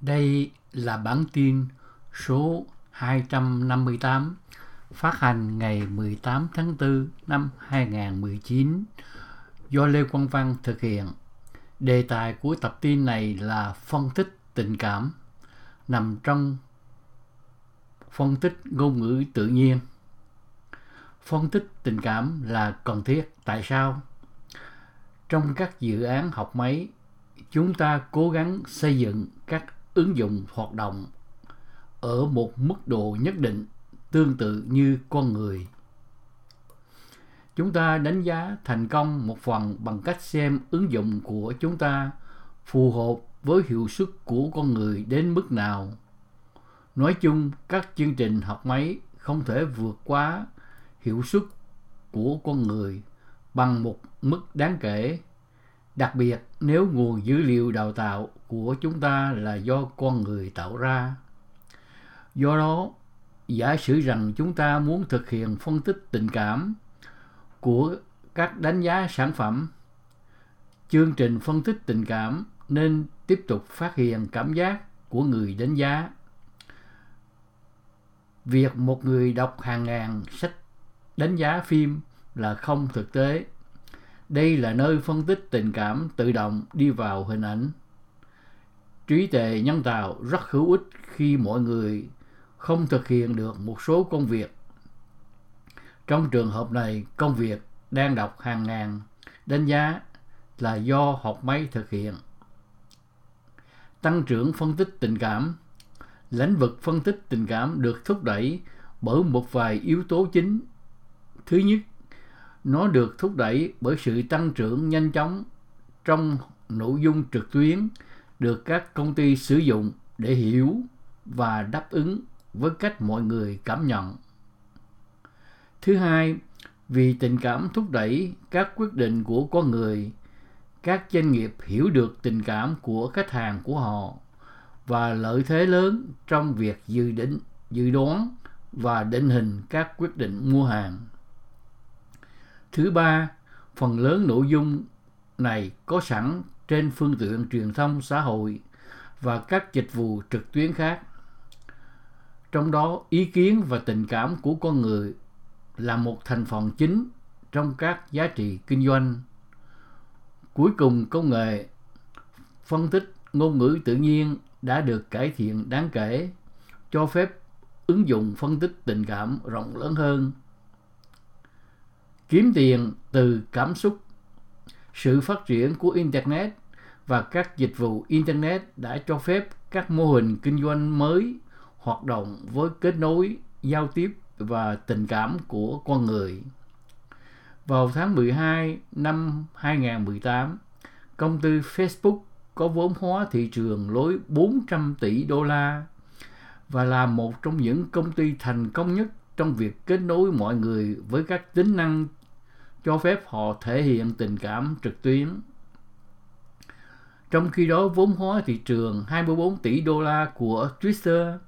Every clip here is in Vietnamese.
Đây là bản tin số 258 phát hành ngày 18 tháng 4 năm 2019 do Lê Quang Văn thực hiện. Đề tài của tập tin này là phân tích tình cảm nằm trong phân tích ngôn ngữ tự nhiên. Phân tích tình cảm là cần thiết. Tại sao? Trong các dự án học máy, chúng ta cố gắng xây dựng các ứng dụng hoạt động ở một mức độ nhất định tương tự như con người. Chúng ta đánh giá thành công một phần bằng cách xem ứng dụng của chúng ta phù hợp với hiệu suất của con người đến mức nào. Nói chung, các chương trình học máy không thể vượt quá hiệu suất của con người bằng một mức đáng kể đặc biệt, nếu nguồn dữ liệu đào tạo của chúng ta là do con người tạo ra, do đó, giả sử rằng chúng ta muốn thực hiện phân tích tình cảm của các đánh giá sản phẩm, chương trình phân tích tình cảm nên tiếp tục phát hiện cảm giác của người đánh giá. Việc một người đọc hàng ngàn sách đánh giá phim là không thực tế đây là nơi phân tích tình cảm tự động đi vào hình ảnh. Trí tuệ nhân tạo rất hữu ích khi mọi người không thực hiện được một số công việc. Trong trường hợp này, công việc đang đọc hàng ngàn đánh giá là do học máy thực hiện. Tăng trưởng phân tích tình cảm Lĩnh vực phân tích tình cảm được thúc đẩy bởi một vài yếu tố chính. Thứ nhất, nó được thúc đẩy bởi sự tăng trưởng nhanh chóng trong nội dung trực tuyến được các công ty sử dụng để hiểu và đáp ứng với cách mọi người cảm nhận. Thứ hai, vì tình cảm thúc đẩy các quyết định của con người, các doanh nghiệp hiểu được tình cảm của khách hàng của họ và lợi thế lớn trong việc dự định, dự đoán và định hình các quyết định mua hàng. Thứ ba, phần lớn nội dung này có sẵn trên phương tiện truyền thông xã hội và các dịch vụ trực tuyến khác. Trong đó, ý kiến và tình cảm của con người là một thành phần chính trong các giá trị kinh doanh. Cuối cùng, công nghệ phân tích ngôn ngữ tự nhiên đã được cải thiện đáng kể, cho phép ứng dụng phân tích tình cảm rộng lớn hơn kiếm tiền từ cảm xúc sự phát triển của internet và các dịch vụ internet đã cho phép các mô hình kinh doanh mới hoạt động với kết nối giao tiếp và tình cảm của con người. Vào tháng 12 năm 2018, công ty Facebook có vốn hóa thị trường lối 400 tỷ đô la và là một trong những công ty thành công nhất trong việc kết nối mọi người với các tính năng cho phép họ thể hiện tình cảm trực tuyến. Trong khi đó, vốn hóa thị trường 24 tỷ đô la của Twitter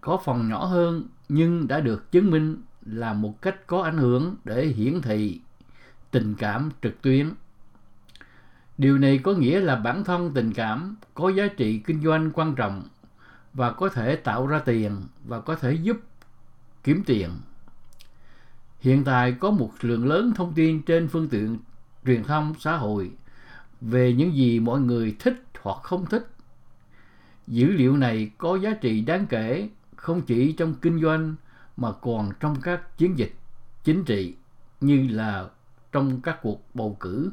có phần nhỏ hơn nhưng đã được chứng minh là một cách có ảnh hưởng để hiển thị tình cảm trực tuyến. Điều này có nghĩa là bản thân tình cảm có giá trị kinh doanh quan trọng và có thể tạo ra tiền và có thể giúp kiếm tiền. Hiện tại có một lượng lớn thông tin trên phương tiện truyền thông xã hội về những gì mọi người thích hoặc không thích. Dữ liệu này có giá trị đáng kể không chỉ trong kinh doanh mà còn trong các chiến dịch chính trị như là trong các cuộc bầu cử.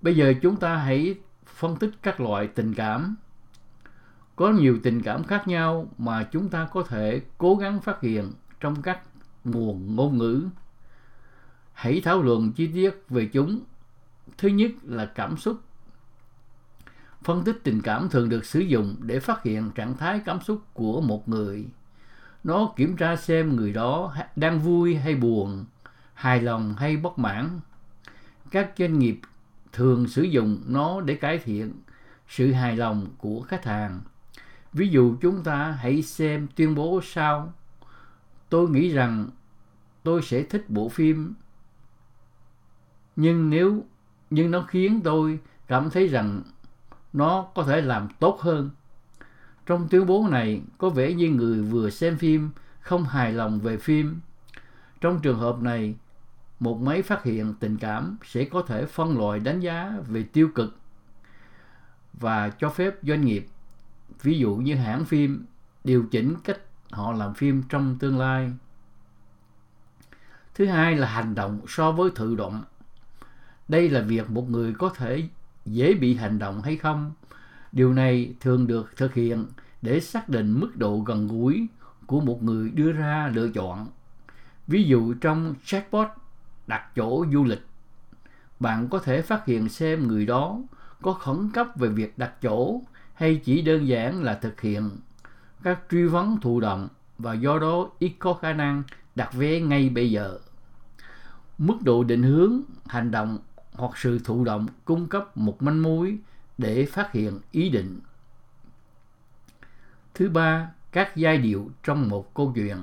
Bây giờ chúng ta hãy phân tích các loại tình cảm. Có nhiều tình cảm khác nhau mà chúng ta có thể cố gắng phát hiện trong các nguồn ngôn ngữ. Hãy thảo luận chi tiết về chúng. Thứ nhất là cảm xúc. Phân tích tình cảm thường được sử dụng để phát hiện trạng thái cảm xúc của một người. Nó kiểm tra xem người đó đang vui hay buồn, hài lòng hay bất mãn. Các doanh nghiệp thường sử dụng nó để cải thiện sự hài lòng của khách hàng. Ví dụ chúng ta hãy xem tuyên bố sau tôi nghĩ rằng tôi sẽ thích bộ phim nhưng nếu nhưng nó khiến tôi cảm thấy rằng nó có thể làm tốt hơn. Trong tuyên bố này, có vẻ như người vừa xem phim không hài lòng về phim. Trong trường hợp này, một máy phát hiện tình cảm sẽ có thể phân loại đánh giá về tiêu cực và cho phép doanh nghiệp, ví dụ như hãng phim, điều chỉnh cách họ làm phim trong tương lai. Thứ hai là hành động so với thụ động. Đây là việc một người có thể dễ bị hành động hay không. Điều này thường được thực hiện để xác định mức độ gần gũi của một người đưa ra lựa chọn. Ví dụ trong chatbot đặt chỗ du lịch, bạn có thể phát hiện xem người đó có khẩn cấp về việc đặt chỗ hay chỉ đơn giản là thực hiện các truy vấn thụ động và do đó ít có khả năng đặt vé ngay bây giờ. Mức độ định hướng, hành động hoặc sự thụ động cung cấp một manh mối để phát hiện ý định. Thứ ba, các giai điệu trong một câu chuyện.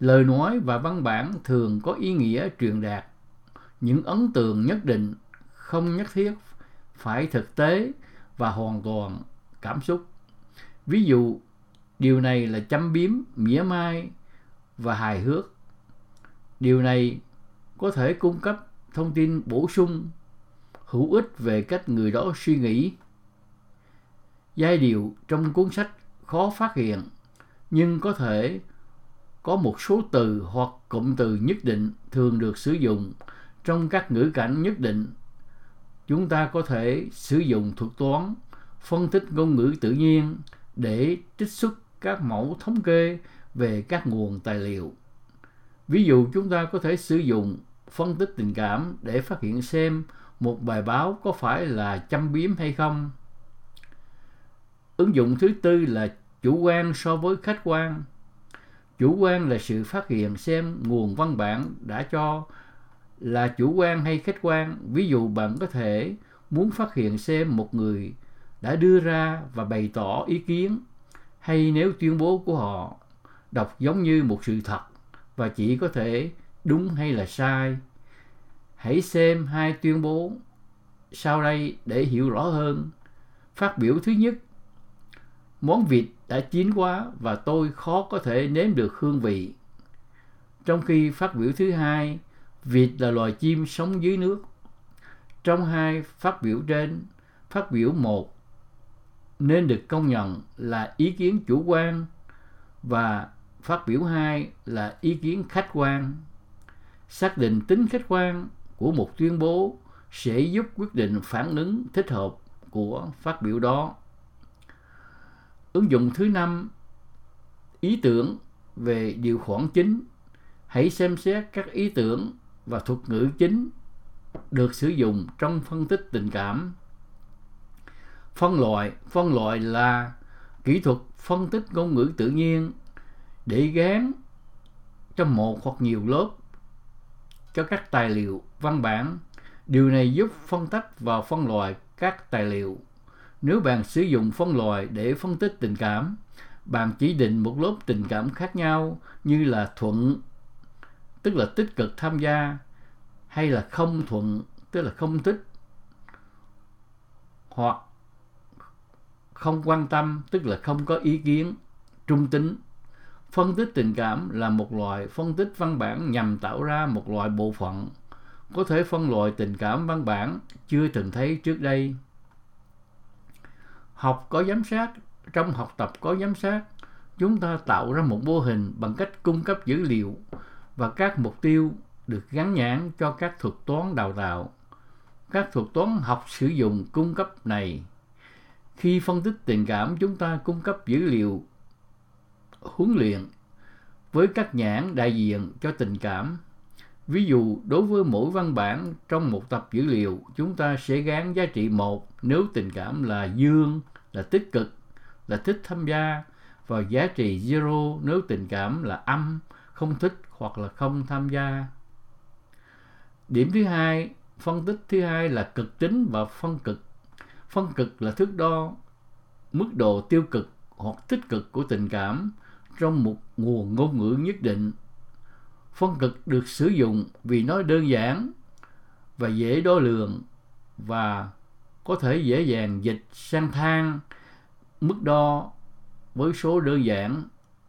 Lời nói và văn bản thường có ý nghĩa truyền đạt những ấn tượng nhất định không nhất thiết phải thực tế và hoàn toàn cảm xúc. Ví dụ, điều này là châm biếm, mỉa mai và hài hước. Điều này có thể cung cấp thông tin bổ sung hữu ích về cách người đó suy nghĩ. Giai điệu trong cuốn sách khó phát hiện nhưng có thể có một số từ hoặc cụm từ nhất định thường được sử dụng trong các ngữ cảnh nhất định. Chúng ta có thể sử dụng thuật toán, phân tích ngôn ngữ tự nhiên để trích xuất các mẫu thống kê về các nguồn tài liệu. Ví dụ, chúng ta có thể sử dụng phân tích tình cảm để phát hiện xem một bài báo có phải là châm biếm hay không. Ứng dụng thứ tư là chủ quan so với khách quan. Chủ quan là sự phát hiện xem nguồn văn bản đã cho là chủ quan hay khách quan. Ví dụ, bạn có thể muốn phát hiện xem một người đã đưa ra và bày tỏ ý kiến hay nếu tuyên bố của họ đọc giống như một sự thật và chỉ có thể đúng hay là sai. Hãy xem hai tuyên bố sau đây để hiểu rõ hơn. Phát biểu thứ nhất, món vịt đã chín quá và tôi khó có thể nếm được hương vị. Trong khi phát biểu thứ hai, vịt là loài chim sống dưới nước. Trong hai phát biểu trên, phát biểu một nên được công nhận là ý kiến chủ quan và phát biểu hai là ý kiến khách quan. Xác định tính khách quan của một tuyên bố sẽ giúp quyết định phản ứng thích hợp của phát biểu đó. Ứng dụng thứ năm, ý tưởng về điều khoản chính. Hãy xem xét các ý tưởng và thuật ngữ chính được sử dụng trong phân tích tình cảm. Phân loại, phân loại là kỹ thuật phân tích ngôn ngữ tự nhiên để gán cho một hoặc nhiều lớp cho các tài liệu văn bản. Điều này giúp phân tách và phân loại các tài liệu. Nếu bạn sử dụng phân loại để phân tích tình cảm, bạn chỉ định một lớp tình cảm khác nhau như là thuận, tức là tích cực tham gia, hay là không thuận, tức là không thích, hoặc không quan tâm, tức là không có ý kiến, trung tính. Phân tích tình cảm là một loại phân tích văn bản nhằm tạo ra một loại bộ phận có thể phân loại tình cảm văn bản chưa từng thấy trước đây. Học có giám sát, trong học tập có giám sát, chúng ta tạo ra một mô hình bằng cách cung cấp dữ liệu và các mục tiêu được gắn nhãn cho các thuật toán đào tạo. Các thuật toán học sử dụng cung cấp này. Khi phân tích tình cảm, chúng ta cung cấp dữ liệu huấn luyện với các nhãn đại diện cho tình cảm Ví dụ, đối với mỗi văn bản trong một tập dữ liệu, chúng ta sẽ gán giá trị một nếu tình cảm là dương, là tích cực, là thích tham gia, và giá trị zero nếu tình cảm là âm, không thích hoặc là không tham gia. Điểm thứ hai, phân tích thứ hai là cực tính và phân cực. Phân cực là thước đo mức độ tiêu cực hoặc tích cực của tình cảm trong một nguồn ngôn ngữ nhất định. Phân cực được sử dụng vì nó đơn giản và dễ đo lường và có thể dễ dàng dịch sang thang. Mức đo với số đơn giản,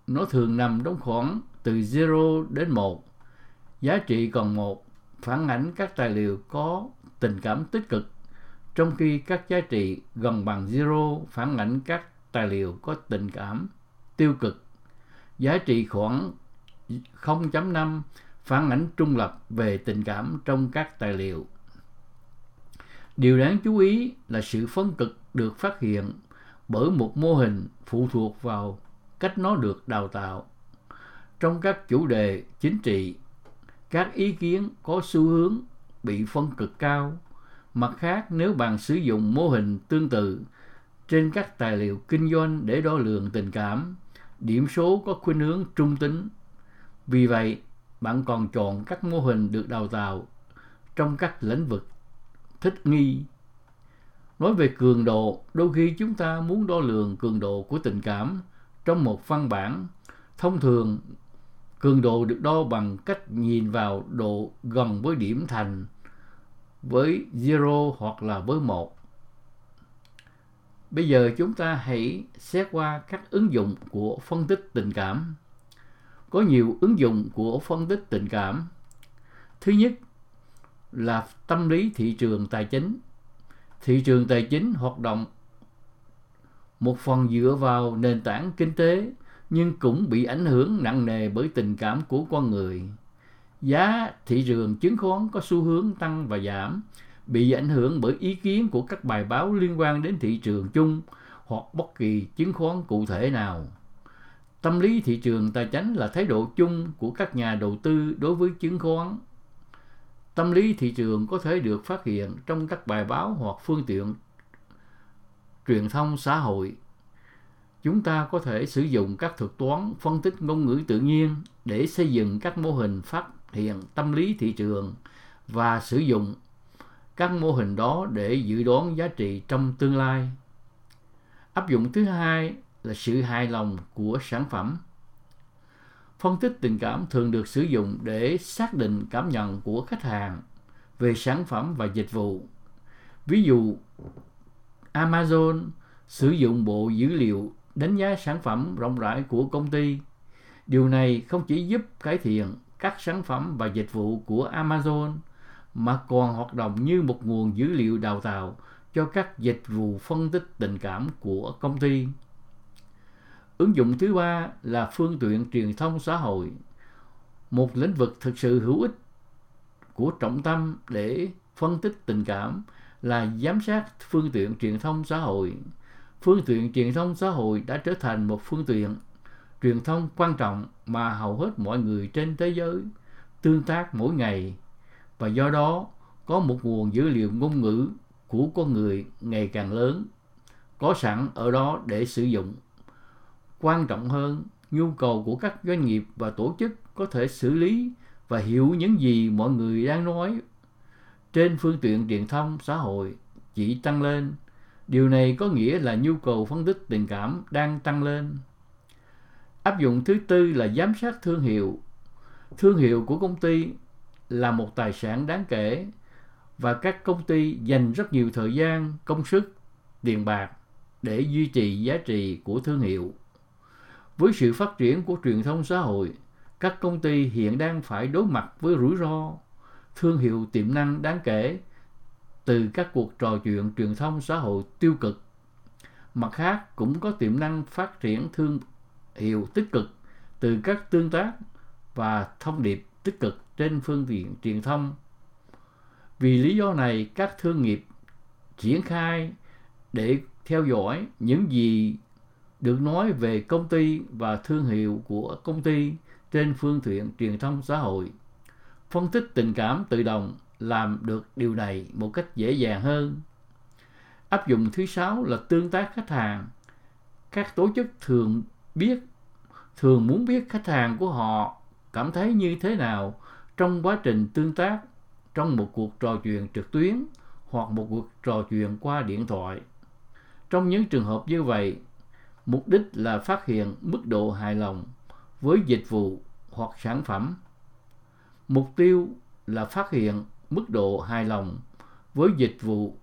nó thường nằm trong khoảng từ 0 đến 1 giá trị còn một, phản ảnh các tài liệu có tình cảm tích cực trong khi các giá trị gần bằng zero phản ảnh các tài liệu có tình cảm tiêu cực, giá trị khoảng 0.5 phản ảnh trung lập về tình cảm trong các tài liệu. Điều đáng chú ý là sự phân cực được phát hiện bởi một mô hình phụ thuộc vào cách nó được đào tạo. Trong các chủ đề chính trị, các ý kiến có xu hướng bị phân cực cao mặt khác, nếu bạn sử dụng mô hình tương tự trên các tài liệu kinh doanh để đo lường tình cảm, điểm số có khuynh hướng trung tính. Vì vậy, bạn còn chọn các mô hình được đào tạo trong các lĩnh vực thích nghi. Nói về cường độ, đôi khi chúng ta muốn đo lường cường độ của tình cảm trong một văn bản. Thông thường, cường độ được đo bằng cách nhìn vào độ gần với điểm thành với 0 hoặc là với 1. Bây giờ chúng ta hãy xét qua các ứng dụng của phân tích tình cảm. Có nhiều ứng dụng của phân tích tình cảm. Thứ nhất là tâm lý thị trường tài chính. Thị trường tài chính hoạt động một phần dựa vào nền tảng kinh tế nhưng cũng bị ảnh hưởng nặng nề bởi tình cảm của con người. Giá thị trường chứng khoán có xu hướng tăng và giảm, bị ảnh hưởng bởi ý kiến của các bài báo liên quan đến thị trường chung hoặc bất kỳ chứng khoán cụ thể nào. Tâm lý thị trường tài chính là thái độ chung của các nhà đầu tư đối với chứng khoán. Tâm lý thị trường có thể được phát hiện trong các bài báo hoặc phương tiện truyền thông xã hội chúng ta có thể sử dụng các thuật toán phân tích ngôn ngữ tự nhiên để xây dựng các mô hình phát hiện tâm lý thị trường và sử dụng các mô hình đó để dự đoán giá trị trong tương lai. Áp dụng thứ hai là sự hài lòng của sản phẩm. Phân tích tình cảm thường được sử dụng để xác định cảm nhận của khách hàng về sản phẩm và dịch vụ. Ví dụ, Amazon sử dụng bộ dữ liệu đánh giá sản phẩm rộng rãi của công ty. Điều này không chỉ giúp cải thiện các sản phẩm và dịch vụ của Amazon mà còn hoạt động như một nguồn dữ liệu đào tạo cho các dịch vụ phân tích tình cảm của công ty. Ứng dụng thứ ba là phương tiện truyền thông xã hội, một lĩnh vực thực sự hữu ích của trọng tâm để phân tích tình cảm là giám sát phương tiện truyền thông xã hội phương tiện truyền thông xã hội đã trở thành một phương tiện truyền thông quan trọng mà hầu hết mọi người trên thế giới tương tác mỗi ngày. Và do đó, có một nguồn dữ liệu ngôn ngữ của con người ngày càng lớn, có sẵn ở đó để sử dụng. Quan trọng hơn, nhu cầu của các doanh nghiệp và tổ chức có thể xử lý và hiểu những gì mọi người đang nói. Trên phương tiện truyền thông xã hội chỉ tăng lên. Điều này có nghĩa là nhu cầu phân tích tình cảm đang tăng lên. Áp dụng thứ tư là giám sát thương hiệu. Thương hiệu của công ty là một tài sản đáng kể và các công ty dành rất nhiều thời gian, công sức, tiền bạc để duy trì giá trị của thương hiệu. Với sự phát triển của truyền thông xã hội, các công ty hiện đang phải đối mặt với rủi ro, thương hiệu tiềm năng đáng kể từ các cuộc trò chuyện truyền thông xã hội tiêu cực. Mặt khác cũng có tiềm năng phát triển thương hiệu tích cực từ các tương tác và thông điệp tích cực trên phương tiện truyền thông. Vì lý do này, các thương nghiệp triển khai để theo dõi những gì được nói về công ty và thương hiệu của công ty trên phương tiện truyền thông xã hội. Phân tích tình cảm tự động làm được điều này một cách dễ dàng hơn. Áp dụng thứ sáu là tương tác khách hàng. Các tổ chức thường biết thường muốn biết khách hàng của họ cảm thấy như thế nào trong quá trình tương tác trong một cuộc trò chuyện trực tuyến hoặc một cuộc trò chuyện qua điện thoại. Trong những trường hợp như vậy, mục đích là phát hiện mức độ hài lòng với dịch vụ hoặc sản phẩm. Mục tiêu là phát hiện mức độ hài lòng với dịch vụ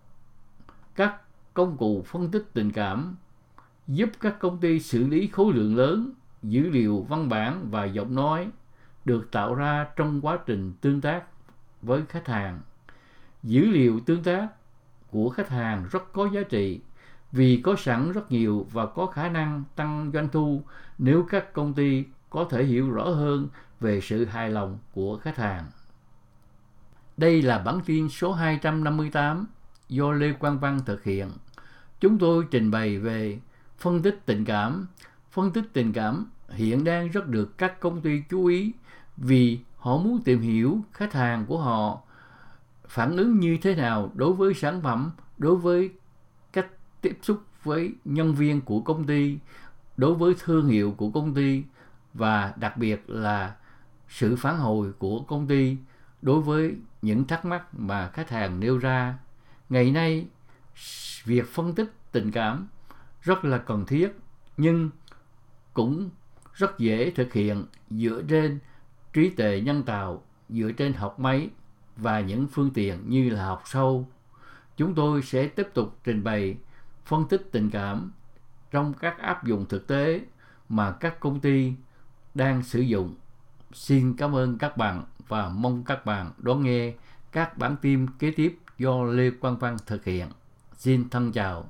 các công cụ phân tích tình cảm giúp các công ty xử lý khối lượng lớn, dữ liệu văn bản và giọng nói được tạo ra trong quá trình tương tác với khách hàng. Dữ liệu tương tác của khách hàng rất có giá trị vì có sẵn rất nhiều và có khả năng tăng doanh thu nếu các công ty có thể hiểu rõ hơn về sự hài lòng của khách hàng. Đây là bản tin số 258 do Lê Quang Văn thực hiện. Chúng tôi trình bày về phân tích tình cảm. Phân tích tình cảm hiện đang rất được các công ty chú ý vì họ muốn tìm hiểu khách hàng của họ phản ứng như thế nào đối với sản phẩm, đối với cách tiếp xúc với nhân viên của công ty, đối với thương hiệu của công ty và đặc biệt là sự phản hồi của công ty đối với những thắc mắc mà khách hàng nêu ra. Ngày nay, việc phân tích tình cảm rất là cần thiết nhưng cũng rất dễ thực hiện dựa trên trí tuệ nhân tạo, dựa trên học máy và những phương tiện như là học sâu. Chúng tôi sẽ tiếp tục trình bày phân tích tình cảm trong các áp dụng thực tế mà các công ty đang sử dụng. Xin cảm ơn các bạn và mong các bạn đón nghe các bản tin kế tiếp do Lê Quang Văn thực hiện. Xin thân chào.